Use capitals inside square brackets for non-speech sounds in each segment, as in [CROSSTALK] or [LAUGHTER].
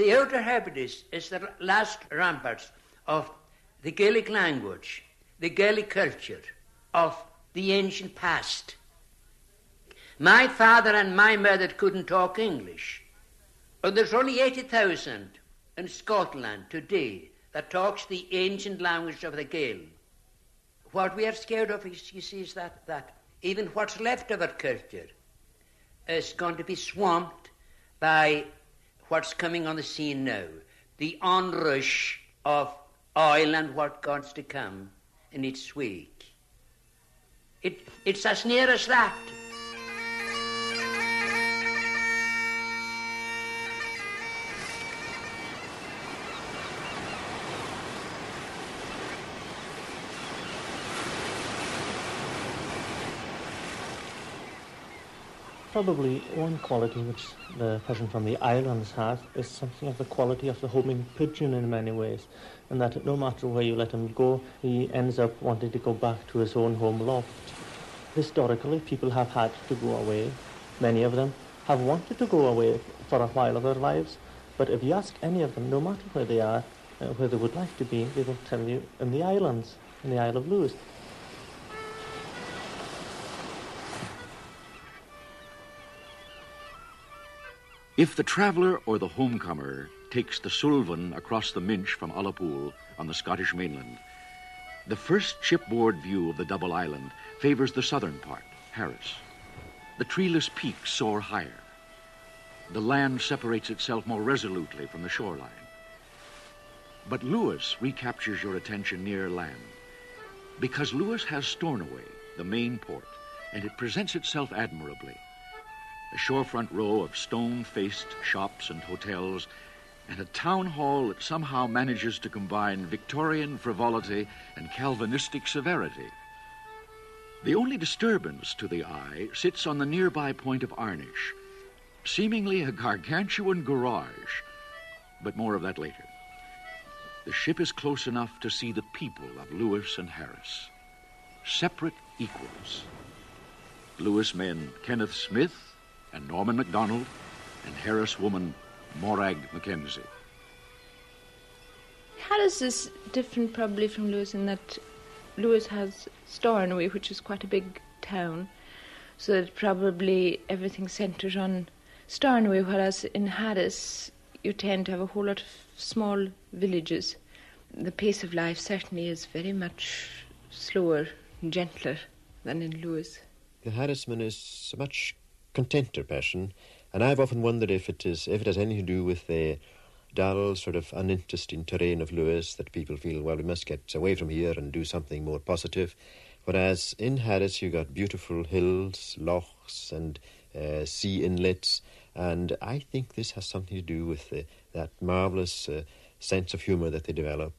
The Outer Hebrides is the last ramparts of the Gaelic language, the Gaelic culture, of the ancient past. My father and my mother couldn't talk English. But there's only 80,000 in Scotland today that talks the ancient language of the Gael. What we are scared of, is, you see, is that, that even what's left of our culture is going to be swamped by what's coming on the scene now. The onrush of oil and what God's to come in its wake. It, it's as near as that. Probably one quality which the person from the islands has is something of the quality of the homing pigeon in many ways, and that no matter where you let him go, he ends up wanting to go back to his own home loft. Historically, people have had to go away. Many of them have wanted to go away for a while of their lives, but if you ask any of them, no matter where they are, uh, where they would like to be, they will tell you in the islands, in the Isle of Lewis. If the traveller or the homecomer takes the Suilven across the Minch from Ullapool on the Scottish mainland, the first shipboard view of the double island favors the southern part, Harris. The treeless peaks soar higher. The land separates itself more resolutely from the shoreline. But Lewis recaptures your attention near land because Lewis has Stornoway, the main port, and it presents itself admirably a shorefront row of stone faced shops and hotels, and a town hall that somehow manages to combine Victorian frivolity and Calvinistic severity. The only disturbance to the eye sits on the nearby point of Arnish, seemingly a gargantuan garage, but more of that later. The ship is close enough to see the people of Lewis and Harris, separate equals. Lewis men Kenneth Smith and Norman MacDonald and Harris woman Morag Mackenzie. Harris is different probably from Lewis in that Lewis has Stornoway, which is quite a big town, so that probably everything centres on Stornoway, whereas in Harris you tend to have a whole lot of small villages. The pace of life certainly is very much slower and gentler than in Lewis. The Harrisman is much contenter passion. and I've often wondered if it is if it has anything to do with the dull, sort of uninteresting terrain of Lewis that people feel, well, we must get away from here and do something more positive. Whereas in Harris, you've got beautiful hills, lochs, and uh, sea inlets, and I think this has something to do with the, that marvellous uh, sense of humour that they develop.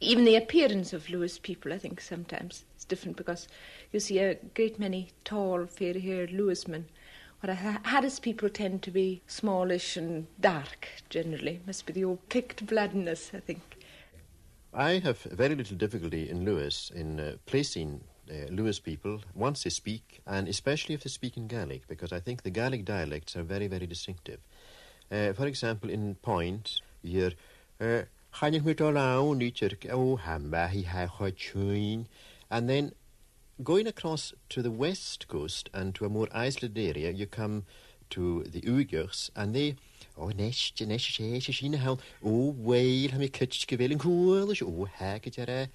Even the appearance of Lewis people, I think, sometimes is different because you see a great many tall, fair-haired Lewismen what I think, Harris people tend to be smallish and dark generally. Must be the old picked bloodness, I think. I have very little difficulty in Lewis in uh, placing uh, Lewis people once they speak, and especially if they speak in Gaelic, because I think the Gaelic dialects are very, very distinctive. Uh, for example, in Point, you hear, and then Going across to the west coast and to a more isolated area, you come to the Uyghurs, and they oh nesh she she how oh whale ha me kitch gevelin coolish oh hacketjara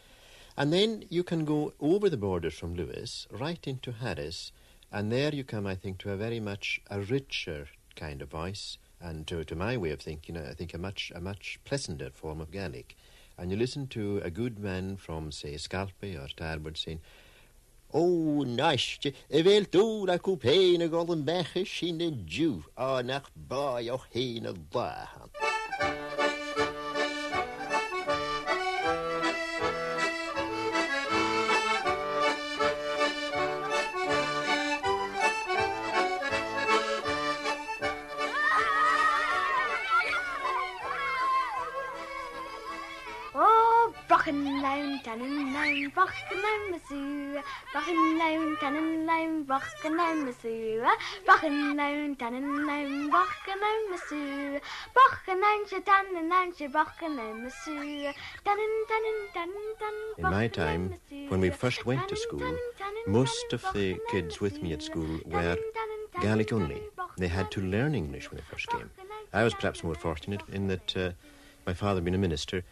and then you can go over the border from Lewis right into Harris and there you come I think to a very much a richer kind of voice and to, to my way of thinking I think a much a much pleasanter form of Gaelic. And you listen to a good man from say Scalpay or Tarbert saying О, Настя, wilt u dat ik op heen golden berg is in de juw, aan ah, naar baai och heen dagen. In my time, when we first went to school, most of the kids with me at school were Gaelic only. They had to learn English when they first came. I was perhaps more fortunate in that uh, my father being a minister,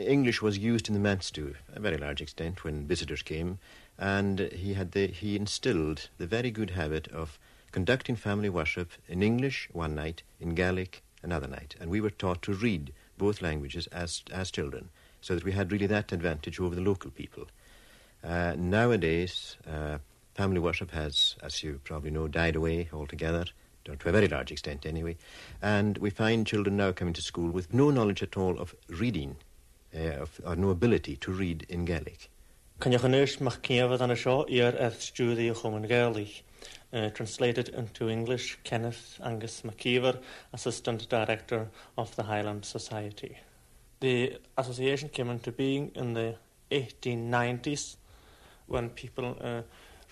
English was used in the manse to a very large extent when visitors came, and he had the, he instilled the very good habit of conducting family worship in English one night, in Gaelic another night, and we were taught to read both languages as as children, so that we had really that advantage over the local people. Uh, nowadays, uh, family worship has, as you probably know, died away altogether, to a very large extent anyway, and we find children now coming to school with no knowledge at all of reading, of, or no ability to read in Gaelic. Can you Gaelic, uh, translated into English, Kenneth Angus McKeever, Assistant Director of the Highland Society. The association came into being in the 1890s when people uh,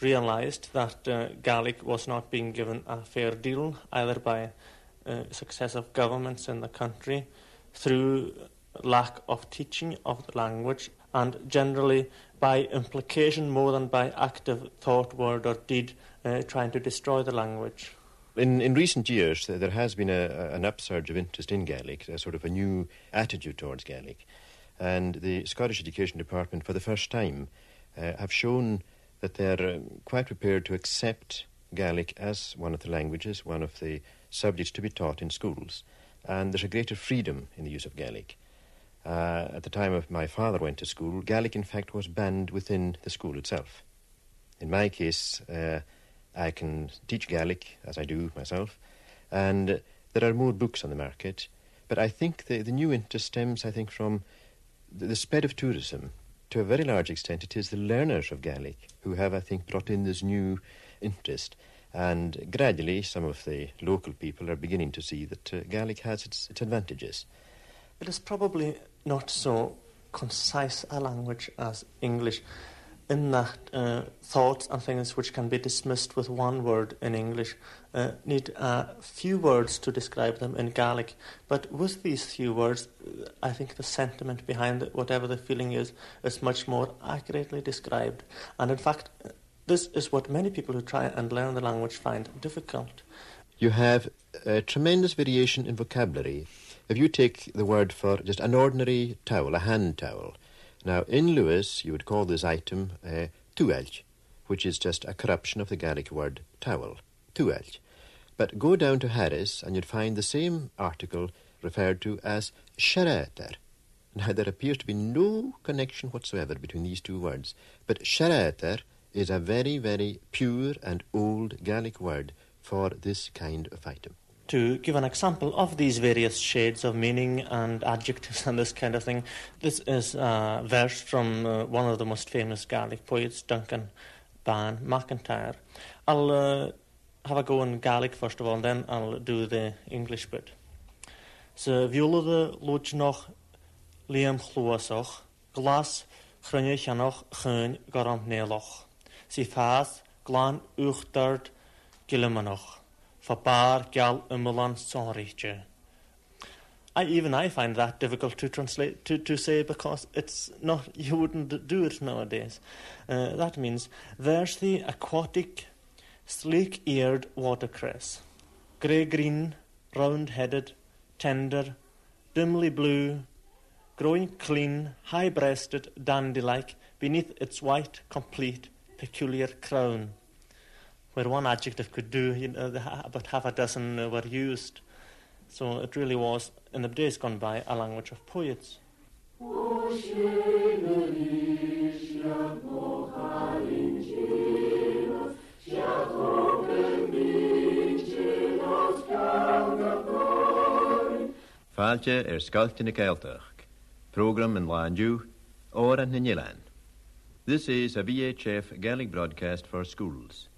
realised that uh, Gaelic was not being given a fair deal either by successive governments in the country through lack of teaching of the language and generally by implication more than by active thought, word or deed uh, trying to destroy the language. In, in recent years, there has been a, an upsurge of interest in Gaelic, a sort of a new attitude towards Gaelic. And the Scottish Education Department, for the first time, uh, have shown that they're uh, quite prepared to accept Gaelic as one of the languages, one of the subjects to be taught in schools. And there's a greater freedom in the use of Gaelic. Uh, at the time of my father went to school, Gaelic, in fact, was banned within the school itself. In my case, uh, I can teach Gaelic, as I do myself, and there are more books on the market. But I think the, the new interest stems, I think, from the, the spread of tourism to a very large extent, it is the learners of Gaelic who have, I think, brought in this new interest. And gradually, some of the local people are beginning to see that uh, Gaelic has its, its advantages. It is probably not so concise a language as English, in that uh, thoughts and things which can be dismissed with one word in English uh, need a few words to describe them in Gaelic. But with these few words, I think the sentiment behind it, whatever the feeling is, is much more accurately described. And in fact, this is what many people who try and learn the language find difficult. You have a tremendous variation in vocabulary. If you take the word for just an ordinary towel, a hand towel, now, in Lewis, you would call this item uh, tuelch, which is just a corruption of the Gaelic word towel, tuelch. But go down to Harris, and you'd find the same article referred to as sherater. Now, there appears to be no connection whatsoever between these two words, but sherater is a very, very pure and old Gaelic word for this kind of item to give an example of these various shades of meaning and adjectives and this kind of thing. This is a verse from uh, one of the most famous Gaelic poets, Duncan Ban McIntyre. I'll uh, have a go in Gaelic first of all, and then I'll do the English bit. Ze violade lwyd noch liam chlwasoch, glas chrynne chanoch chyn goram neloch. Si fath glan uchtard gilimanoch for gal umulan sonriche. I, even I find that difficult to translate to, to say because it's not [LAUGHS] you wouldn't do it nowadays. Uh, that means there's the aquatic, sleek-eared watercress, grey-green, round-headed, tender, dimly blue, growing clean, high-breasted, dandy-like beneath its white, complete, peculiar crown where one adjective could do, you know, about half a dozen uh, were used. So it really was, in the days gone by, a language of poets. Fáilte ar scoilte na Gaeltach, program in Landu, or in. This is a VHF Gaelic broadcast for schools.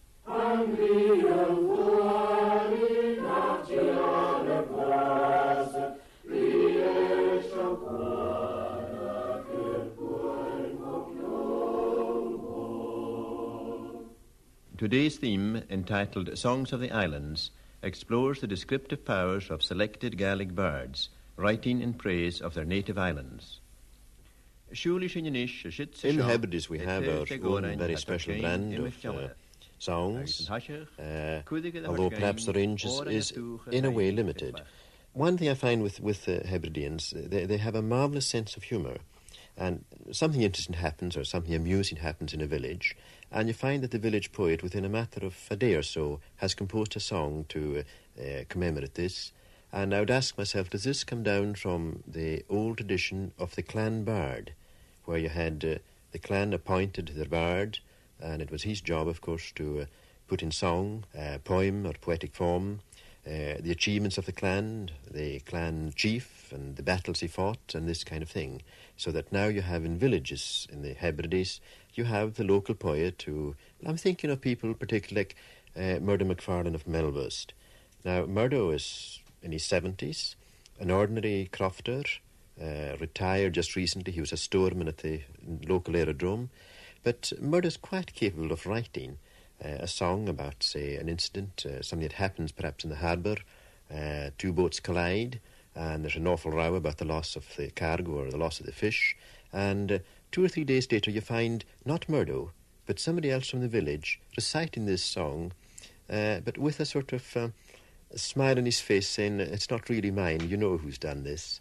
Today's theme, entitled Songs of the Islands, explores the descriptive powers of selected Gaelic bards, writing in praise of their native islands. In Hebrides we have our own very special brand of uh, songs, uh, although perhaps the range is, is, in a way limited. One thing I find with, with the Hebrideans, they, they have a marvellous sense of humour. And something interesting happens or something amusing happens in a village, and you find that the village poet, within a matter of a day or so, has composed a song to uh, commemorate this. And I would ask myself, does this come down from the old tradition of the clan bard, where you had uh, the clan appointed their bard, and it was his job, of course, to uh, put in song, uh, poem, or poetic form, uh, the achievements of the clan, the clan chief, and the battles he fought, and this kind of thing. So that now you have in villages in the Hebrides, you have the local poet who, I'm thinking of people particularly like uh, Murdo McFarlane of Melbost. Now, Murdo is in his 70s, an ordinary crofter, uh, retired just recently. He was a storeman at the local aerodrome. But Murdo's quite capable of writing uh, a song about, say, an incident, uh, something that happens perhaps in the harbour. Uh, two boats collide, and there's an awful row about the loss of the cargo or the loss of the fish. And uh, two or three days later, you find not Murdo, but somebody else from the village reciting this song, uh, but with a sort of uh, smile on his face, saying, It's not really mine, you know who's done this.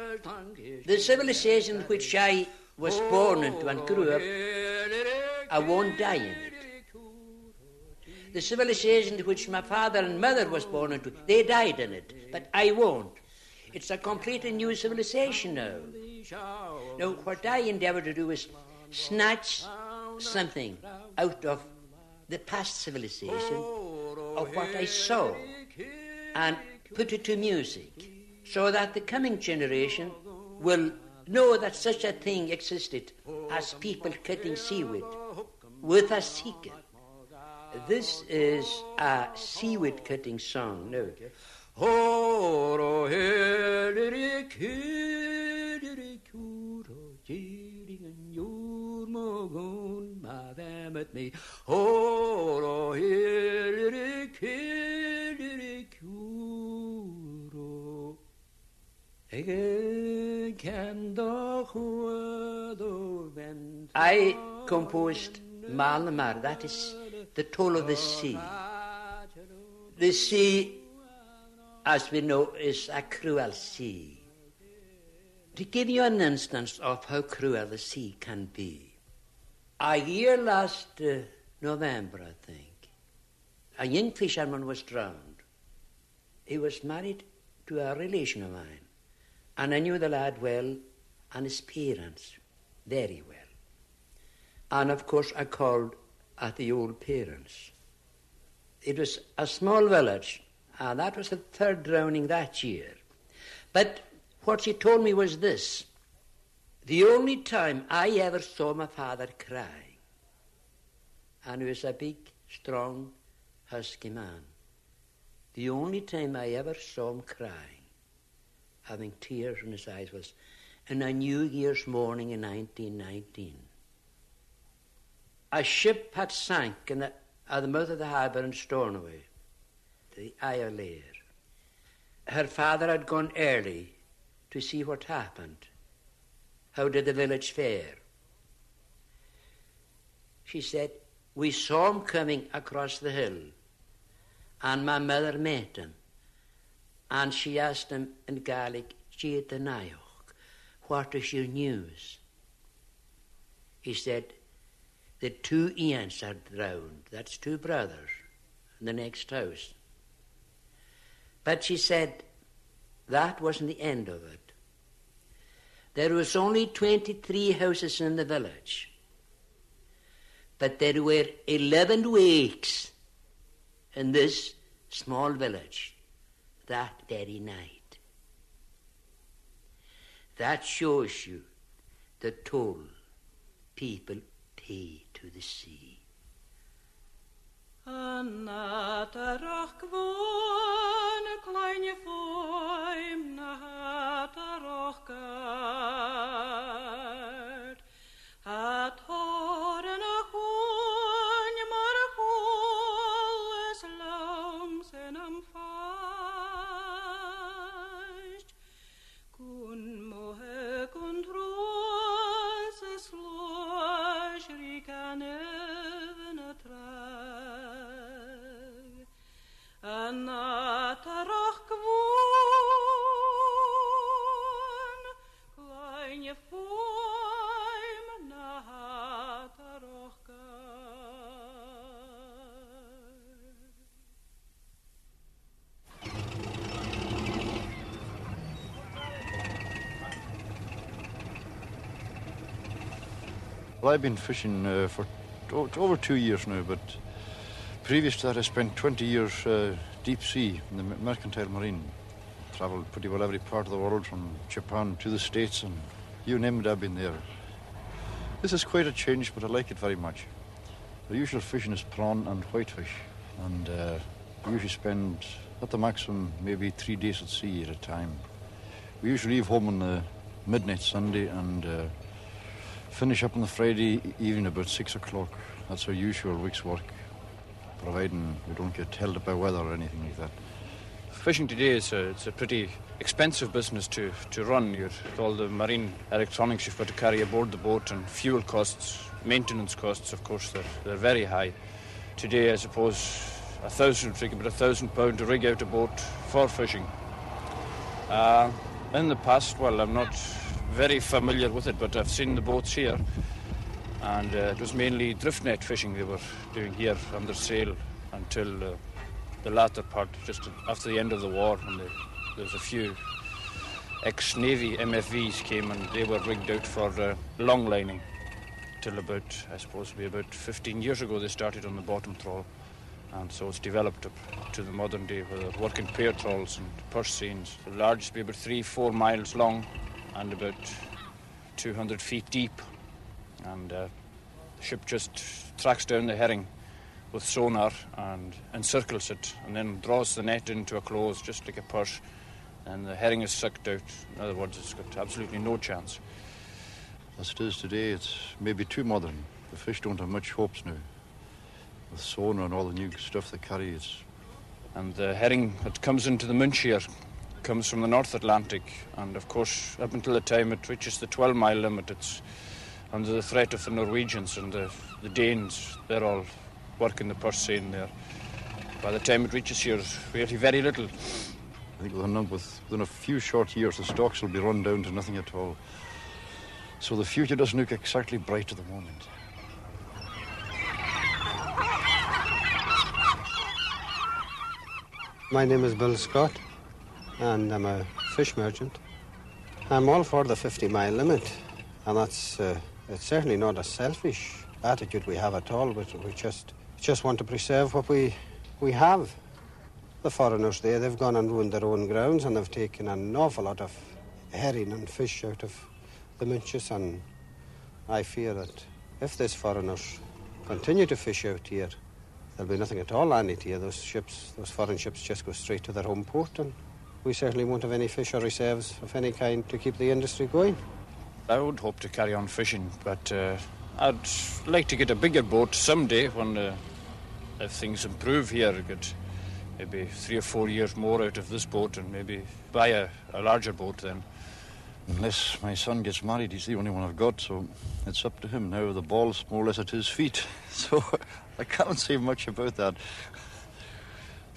The civilization which I was born into and grew up, I won't die in it. The civilization which my father and mother was born into, they died in it, but I won't. It's a completely new civilization now. Now, what I endeavour to do is snatch something out of the past civilization of what I saw and put it to music so that the coming generation will know that such a thing existed as people cutting seaweed with a seeker. This is a seaweed cutting song. No. I composed Malamar, that is the toll of the sea. The sea, as we know, is a cruel sea. To give you an instance of how cruel the sea can be, a year last uh, November, I think, a young fisherman was drowned. He was married to a relation of mine. And I knew the lad well and his parents very well. And of course, I called at the old parents. It was a small village, and that was the third drowning that year. But what she told me was this the only time I ever saw my father crying, and he was a big, strong, husky man, the only time I ever saw him crying having tears in his eyes, was in a New Year's morning in 1919. A ship had sank in the, at the mouth of the harbour in Stornoway, the Iolaire. Her father had gone early to see what happened. How did the village fare? She said, We saw him coming across the hill, and my mother met him. And she asked him in Gaelic, Giadanayok, what is your news? He said, the two Ians are drowned. That's two brothers in the next house. But she said, that wasn't the end of it. There was only 23 houses in the village. but there were 11 wakes in this small village that very night. That shows you the toll people pay to the sea. Anna tarach von kleine foim na tarach gard hat Well, I've been fishing uh, for over two years now, but previous to that, I spent 20 years uh, deep sea in the mercantile marine. Travelled pretty well every part of the world, from Japan to the States, and you name it, I've been there. This is quite a change, but I like it very much. The usual fishing is prawn and whitefish, and uh, we usually spend, at the maximum, maybe three days at sea at a time. We usually leave home on uh, midnight Sunday and uh, finish up on the Friday evening about six o'clock. That's our usual week's work, providing we don't get held up by weather or anything like that. Fishing today is a, it's a pretty expensive business to, to run. With all the marine electronics you've got to carry aboard the boat and fuel costs, maintenance costs, of course, they're, they're very high. Today, I suppose, a thousand, think about a thousand pound to rig out a boat for fishing. Uh, in the past, well, I'm not very familiar with it, but I've seen the boats here. And uh, it was mainly drift net fishing they were doing here under sail until uh, the latter part, just after the end of the war, when the, there was a few ex-Navy MFVs came and they were rigged out for uh, long lining. Till about, I suppose, be about 15 years ago, they started on the bottom trawl. And so it's developed up to the modern day where they're working pair trawls and purse seines. The largest be about three, four miles long and about 200 feet deep. And uh, the ship just tracks down the herring with sonar and encircles it and then draws the net into a close just like a purse and the herring is sucked out. In other words, it's got absolutely no chance. As it is today, it's maybe too modern. The fish don't have much hopes now. With sonar and all the new stuff they carry, it's And the herring that comes into the Minch here comes from the North Atlantic. And of course, up until the time it reaches the 12 mile limit, it's under the threat of the Norwegians and the, the Danes. They're all working the purse seine there. By the time it reaches here, really very little. I think within, within a few short years, the stocks will be run down to nothing at all. So the future doesn't look exactly bright at the moment. My name is Bill Scott, and I'm a fish merchant. I'm all for the 50 mile limit, and that's uh, it's certainly not a selfish attitude we have at all, but we just just want to preserve what we we have. The foreigners there, they've gone and ruined their own grounds, and they've taken an awful lot of herring and fish out of the Minches, and I fear that if these foreigners continue to fish out here, there'll be nothing at all landed here. Those ships, those foreign ships, just go straight to their home port, and we certainly won't have any fish or reserves of any kind to keep the industry going. I would hope to carry on fishing, but uh, I'd like to get a bigger boat someday when uh, if things improve here. Get maybe three or four years more out of this boat and maybe buy a, a larger boat then. Unless my son gets married, he's the only one I've got, so it's up to him now. The ball's more or less at his feet, [LAUGHS] so I can't say much about that.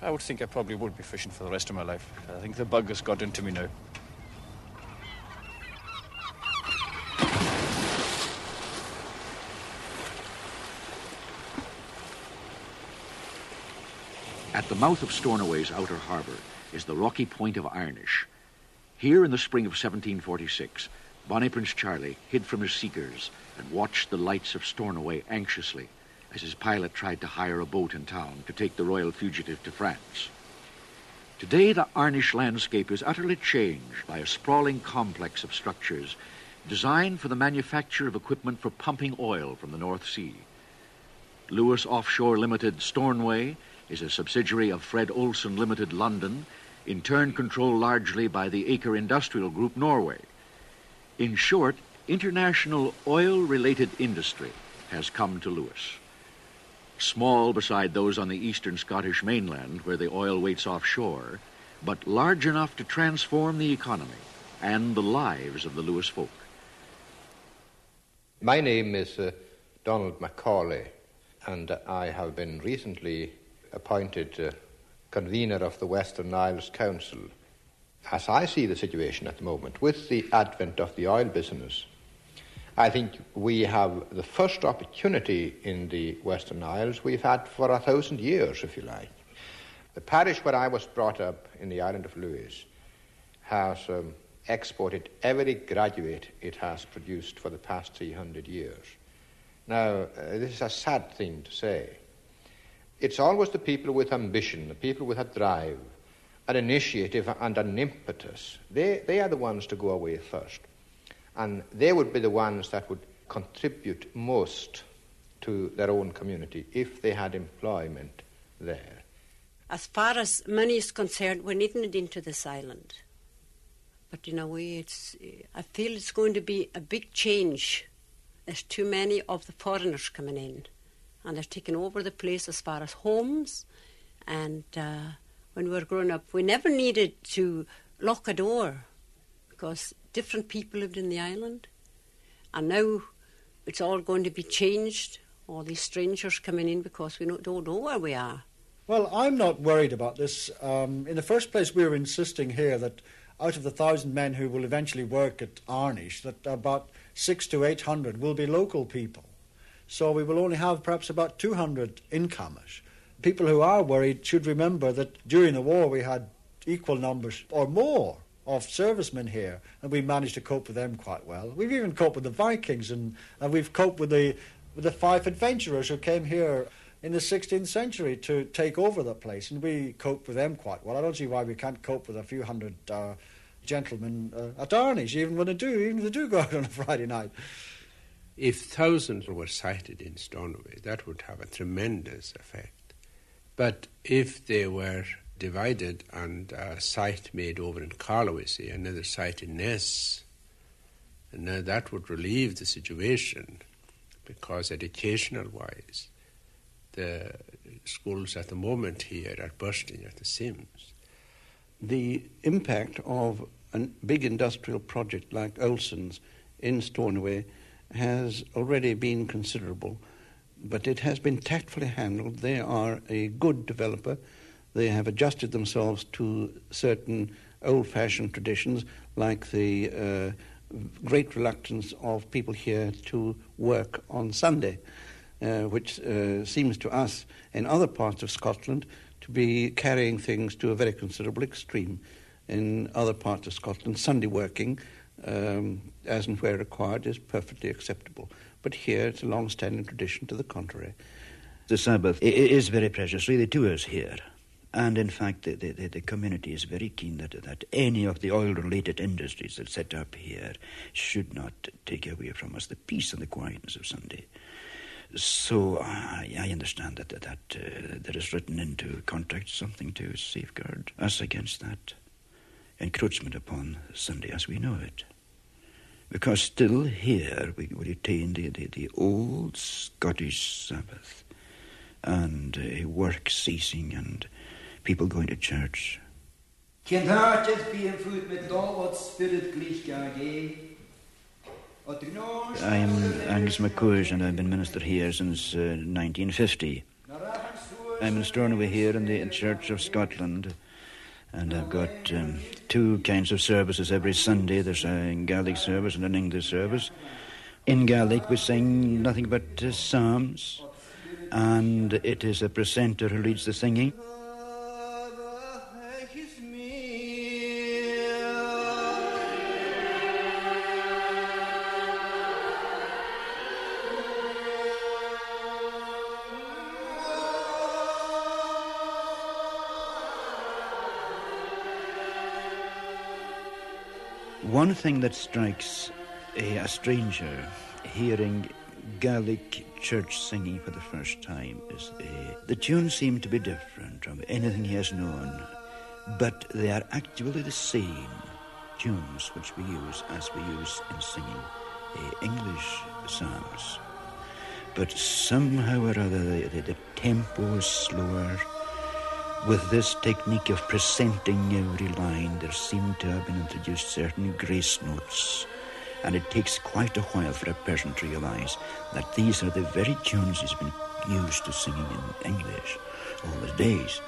I would think I probably would be fishing for the rest of my life. I think the bug has got into me now. At the mouth of Stornoway's outer harbour is the rocky point of Arnish. Here in the spring of 1746, Bonnie Prince Charlie hid from his seekers and watched the lights of Stornoway anxiously as his pilot tried to hire a boat in town to take the royal fugitive to France. Today, the Arnish landscape is utterly changed by a sprawling complex of structures designed for the manufacture of equipment for pumping oil from the North Sea. Lewis Offshore Limited Stornoway is a subsidiary of Fred Olsen Limited London, in turn controlled largely by the Aker Industrial Group Norway. In short, international oil-related industry has come to Lewis. Small beside those on the eastern Scottish mainland where the oil waits offshore, but large enough to transform the economy and the lives of the Lewis folk. My name is uh, Donald Macaulay, and I have been recently appointed uh, convener of the Western Isles Council. As I see the situation at the moment, with the advent of the oil business, I think we have the first opportunity in the Western Isles we've had for a thousand years, if you like. The parish where I was brought up in the island of Lewis has um, exported every graduate it has produced for the past 300 years. Now, uh, this is a sad thing to say. It's always the people with ambition, the people with a drive, an initiative, and an impetus. They, they are the ones to go away first. And they would be the ones that would contribute most to their own community if they had employment there. As far as money is concerned, we're it into this island. But in a way, it's, I feel it's going to be a big change. There's too many of the foreigners coming in, and they're taking over the place as far as homes. And uh, when we were growing up, we never needed to lock a door because different people lived in the island. And now it's all going to be changed. All these strangers coming in because we don't know where we are. Well, I'm not worried about this. Um, in the first place, we're insisting here that out of the thousand men who will eventually work at Arnish, that about six to eight hundred will be local people. So we will only have perhaps about 200 incomers. People who are worried should remember that during the war we had equal numbers or more of servicemen here, and we managed to cope with them quite well. We've even coped with the Vikings, and, and we've coped with the, with the five adventurers who came here in the 16th century to take over the place, and we coped with them quite well. I don't see why we can't cope with a few hundred uh, gentlemen uh, at Arnish, even when they do, even if they do go [LAUGHS] out on a Friday night. If thousands were sighted in Stornoway, that would have a tremendous effect. But if they were divided and a site made over in Carlowisy, another site in Ness. And now that would relieve the situation because educational wise, the schools at the moment here are bursting at the seams. The impact of a big industrial project like Olsen's in Stornoway has already been considerable, but it has been tactfully handled. They are a good developer they have adjusted themselves to certain old fashioned traditions, like the uh, great reluctance of people here to work on Sunday, uh, which uh, seems to us in other parts of Scotland to be carrying things to a very considerable extreme. In other parts of Scotland, Sunday working, um, as and where required, is perfectly acceptable. But here it's a long standing tradition to the contrary. The Sabbath is very precious, really, to us here. And in fact, the, the, the community is very keen that, that any of the oil related industries that set up here should not take away from us the peace and the quietness of Sunday. So I, I understand that, that, that uh, there is written into contracts something to safeguard us against that encroachment upon Sunday as we know it. Because still here we retain the, the, the old Scottish Sabbath and uh, work ceasing and people going to church. I am Angus McCourt and I've been minister here since uh, 1950. I'm in Stornoway here in the Church of Scotland and I've got um, two kinds of services every Sunday. There's a Gaelic service and an English service. In Gaelic we sing nothing but uh, psalms and it is a precentor who leads the singing. One thing that strikes a, a stranger hearing Gaelic church singing for the first time is uh, the tunes seem to be different from anything he has known, but they are actually the same tunes which we use as we use in singing uh, English psalms. But somehow or other, the, the, the tempo is slower. With this technique of presenting every line, there seem to have been introduced certain grace notes, and it takes quite a while for a person to realize that these are the very tunes he's been used to singing in English all his days.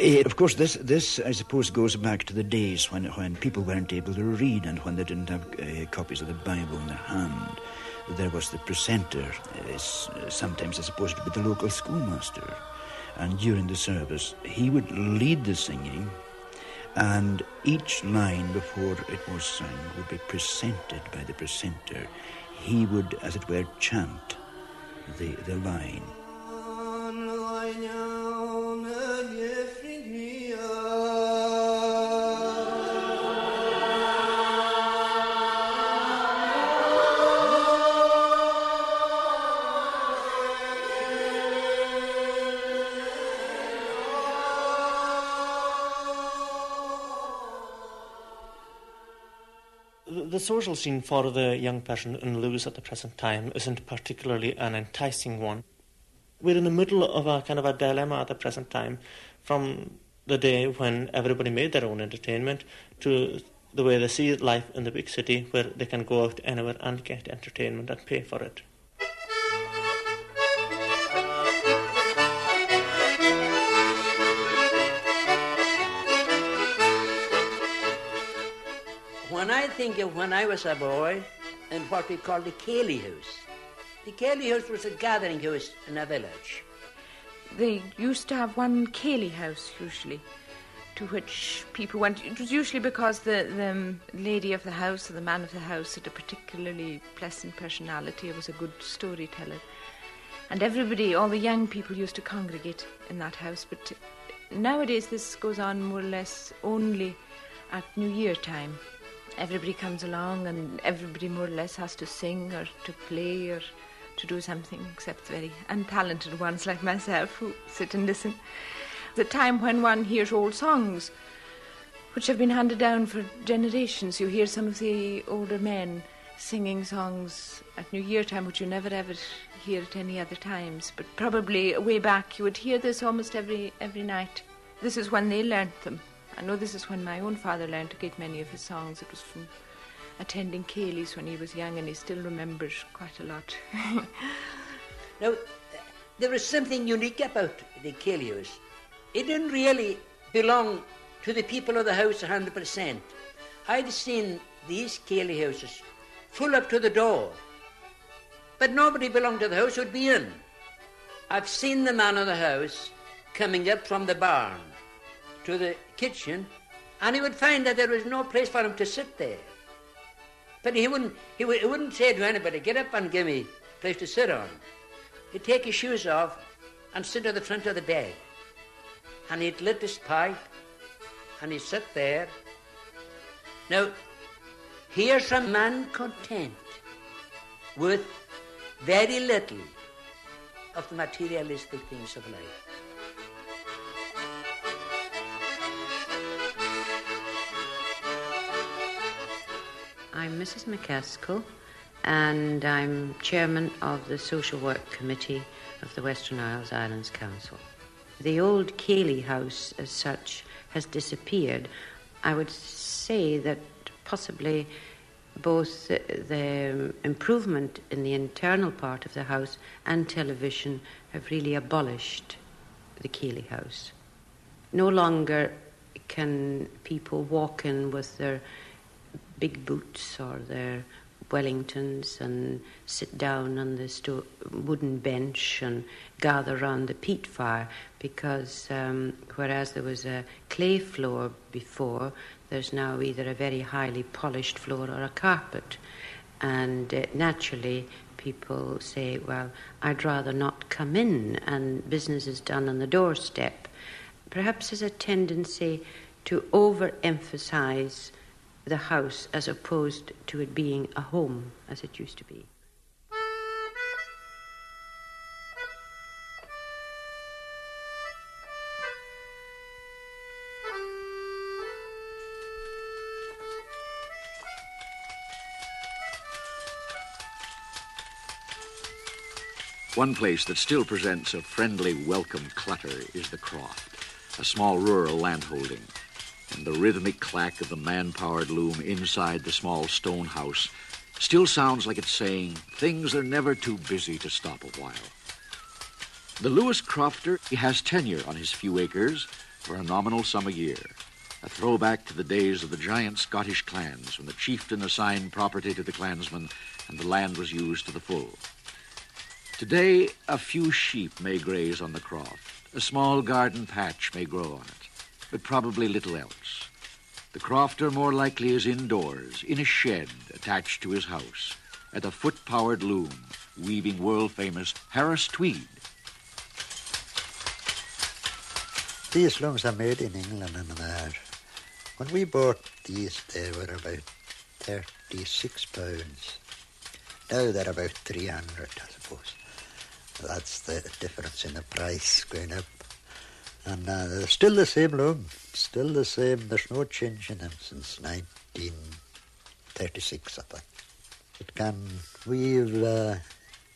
Eh, of course, this, this, I suppose, goes back to the days when, when people weren't able to read and when they didn't have uh, copies of the Bible in their hand. There was the precentor, uh, sometimes, I suppose, to be the local schoolmaster and during the service, he would lead the singing, and each line before it was sung would be presented by the precentor. He would, as it were, chant the, the line. Social scene for the young person in Lewis at the present time isn't particularly an enticing one. We're in the middle of a kind of a dilemma at the present time from the day when everybody made their own entertainment to the way they see life in the big city where they can go out anywhere and get entertainment and pay for it. Think of when I was a boy in what we called the Ceilidh House. The Ceilidh House was a gathering house in a village. They used to have one Ceilidh House, usually, to which people went. It was usually because the, the lady of the house or the man of the house had a particularly pleasant personality, was a good storyteller. And everybody, all the young people, used to congregate in that house. But nowadays, this goes on more or less only at New Year time everybody comes along and everybody more or less has to sing or to play or to do something except very untalented ones like myself who sit and listen. The time when one hears old songs which have been handed down for generations. You hear some of the older men singing songs at New Year time which you never ever hear at any other times. But probably way back you would hear this almost every every night. This is when they learnt them. I know this is when my own father learned to get many of his songs. It was from attending Ceilidh's when he was young, and he still remembers quite a lot. [LAUGHS] now, there was something unique about the Ceilidh's. It didn't really belong to the people of the house 100%. I'd seen these Ceilidh houses full up to the door, but nobody belonged to the house would be in. I've seen the man of the house coming up from the barn to the kitchen, and he would find that there was no place for him to sit there. But he wouldn't, he, w- he wouldn't say to anybody, get up and give me a place to sit on. He'd take his shoes off and sit at the front of the bed. And he'd lit his pipe, and he'd sit there. Now, here's a man content with very little of the materialistic things of life. I'm Mrs. McCaskill, and I'm chairman of the Social Work Committee of the Western Isles Islands Council. The old Ceilidh House, as such, has disappeared. I would say that possibly both the, the improvement in the internal part of the house and television have really abolished the Ceilidh House. No longer can people walk in with their big boots or their Wellingtons and sit down on the sto- wooden bench and gather round the peat fire because um, whereas there was a clay floor before, there's now either a very highly polished floor or a carpet. And uh, naturally, people say, well, I'd rather not come in and business is done on the doorstep. Perhaps there's a tendency to overemphasize the house as opposed to it being a home as it used to be. One place that still presents a friendly welcome clutter is the croft, a small rural landholding. And the rhythmic clack of the man-powered loom inside the small stone house still sounds like it's saying things are never too busy to stop a while. The Lewis Crofter he has tenure on his few acres for a nominal sum a year, a throwback to the days of the giant Scottish clans when the chieftain assigned property to the clansmen and the land was used to the full. Today, a few sheep may graze on the croft. A small garden patch may grow on it, but probably little else. The crofter more likely is indoors, in a shed attached to his house, at a foot-powered loom, weaving world-famous Harris tweed. These looms are made in England and there. When we bought these, they were about 36 pounds. Now they're about 300, I suppose. That's the difference in the price going up. And uh, they're still the same loom, still the same. There's no change in them since 1936, I think. It can weave uh,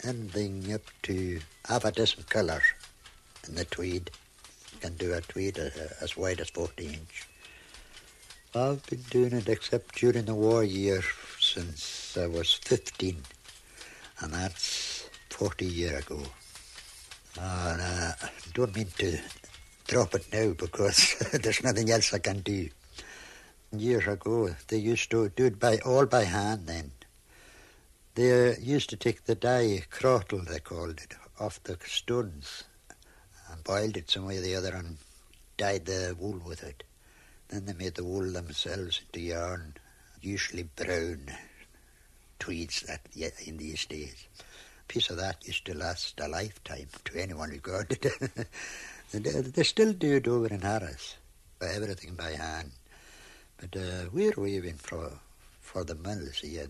anything up to half a dozen colours in the tweed. Can do a tweed uh, as wide as 40 inch. I've been doing it except during the war year since I was 15, and that's 40 years ago. And uh, I don't mean to drop it now because [LAUGHS] there's nothing else I can do. Years ago, they used to do it by all by hand then. They used to take the dye, crottle they called it, off the stones and boiled it some way or the other and dyed the wool with it. Then they made the wool themselves into yarn, usually brown tweeds that in these days A piece of that used to last a lifetime to anyone who got it. [LAUGHS] they still do it over in Harris, everything by hand. But uh, we're weaving for, for the mills here.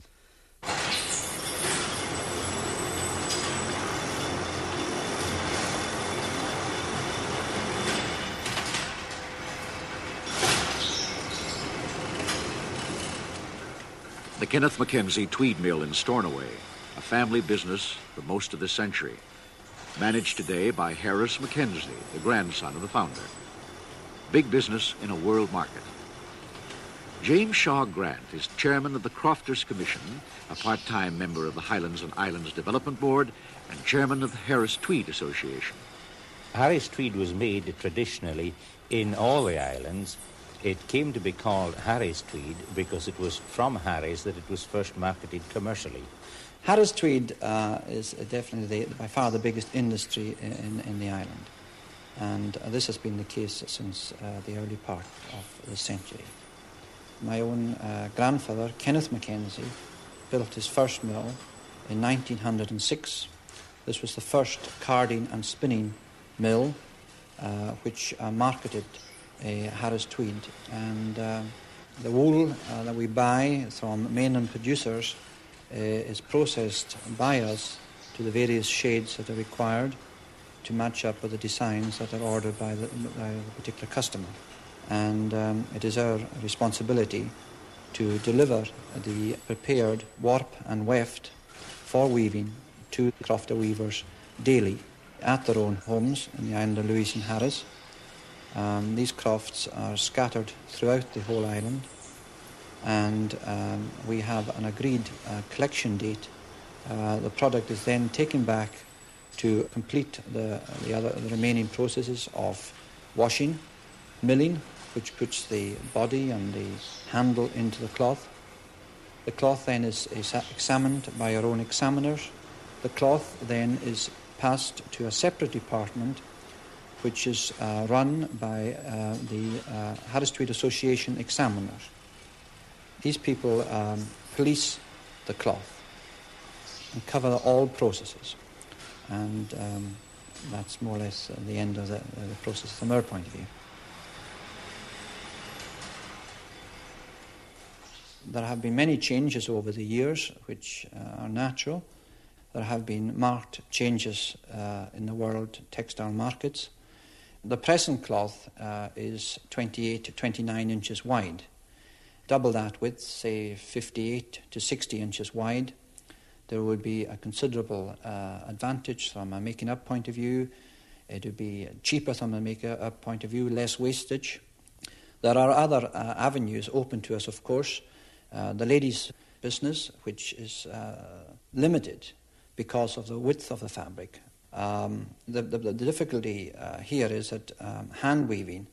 The Kenneth Mackenzie Tweed Mill in Stornoway a family business for most of the century, managed today by Harris Mackenzie, the grandson of the founder. Big business in a world market. James Shaw Grant is chairman of the Crofters Commission, a part-time member of the Highlands and Islands Development Board, and chairman of the Harris Tweed Association. Harris Tweed was made traditionally in all the islands. It came to be called Harris Tweed because it was from Harris that it was first marketed commercially. Harris Tweed uh, is definitely the, by far the biggest industry in, in the island, and uh, this has been the case since uh, the early part of the century. My own uh, grandfather, Kenneth Mackenzie, built his first mill in 1906. This was the first carding and spinning mill uh, which uh, marketed Harris Tweed, and the wool that we buy from mainland producers is processed by us to the various shades that are required to match up with the designs that are ordered by the, by the particular customer. And um, it is our responsibility to deliver the prepared warp and weft for weaving to the crofter weavers daily at their own homes in the island of Lewis and Harris. Um, these crofts are scattered throughout the whole island and um, we have an agreed uh, collection date. Uh, the product is then taken back to complete the, the, other, the remaining processes of washing, milling, which puts the body and the handle into the cloth. The cloth then is, is examined by our own examiners. The cloth then is passed to a separate department which is uh, run by uh, the uh, Harris Tweed Association examiners. These people um, police the cloth and cover all processes. And um, that's more or less the end of the, the process from our point of view. there have been many changes over the years, which uh, are natural. There have been marked changes uh, in the world textile markets. The present cloth uh, is 28 to 29 inches wide. Double that width, say 58 to 60 inches wide, there would be a considerable uh, advantage from a making up point of view. It would be cheaper from a making up point of view, less wastage. There are other uh, avenues open to us, of course. Uh, the ladies' business, which is uh, limited because of the width of the fabric. Um, the, the, the, difficulty uh, here is that um, hand weaving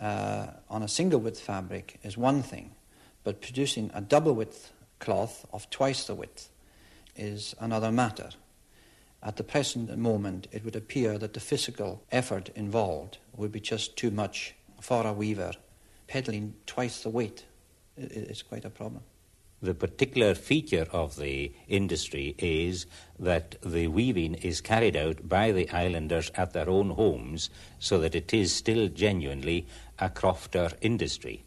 uh, on a single width fabric is one thing, but producing a double width cloth of twice the width is another matter. At the present moment, it would appear that the physical effort involved would be just too much for a weaver. Pedalling twice the weight is quite a problem. The particular feature of the industry is that the weaving is carried out by the islanders at their own homes so that it is still genuinely a crofter industry.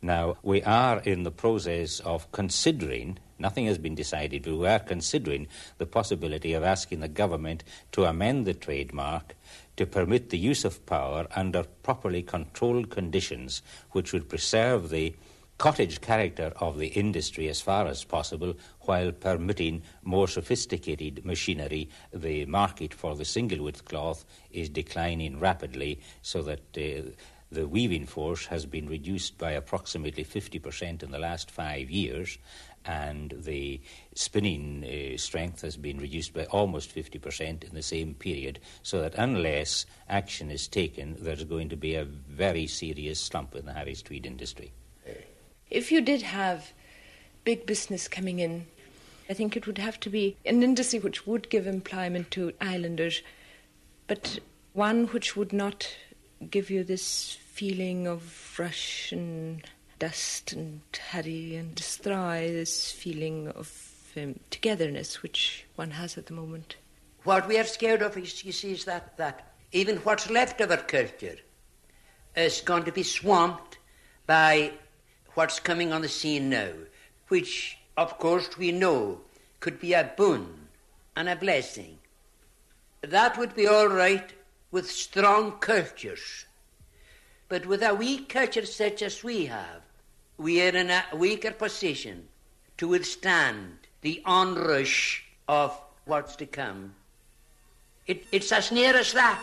Now, we are in the process of considering Nothing has been decided, but we are considering the possibility of asking the government to amend the trademark to permit the use of power under properly controlled conditions which would preserve the cottage character of the industry as far as possible while permitting more sophisticated machinery. The market for the single width cloth is declining rapidly so that uh, the weaving force has been reduced by approximately 50% in the last five years, and the spinning uh, strength has been reduced by almost 50% in the same period, so that unless action is taken, there's going to be a very serious slump in the Harris Tweed industry. If you did have big business coming in, I think it would have to be an industry which would give employment to islanders, but one which would not give you this feeling of rush and dust and hurry and destroy this feeling of um, togetherness which one has at the moment. What we are scared of is, you see, is that, that even what's left of our culture is going to be swamped by what's coming on the scene now, which, of course, we know could be a boon and a blessing. That would be all right with strong cultures. But with a weak culture such as we have, we are in a weaker position to withstand the onrush of what's to come. It, it's as near as that.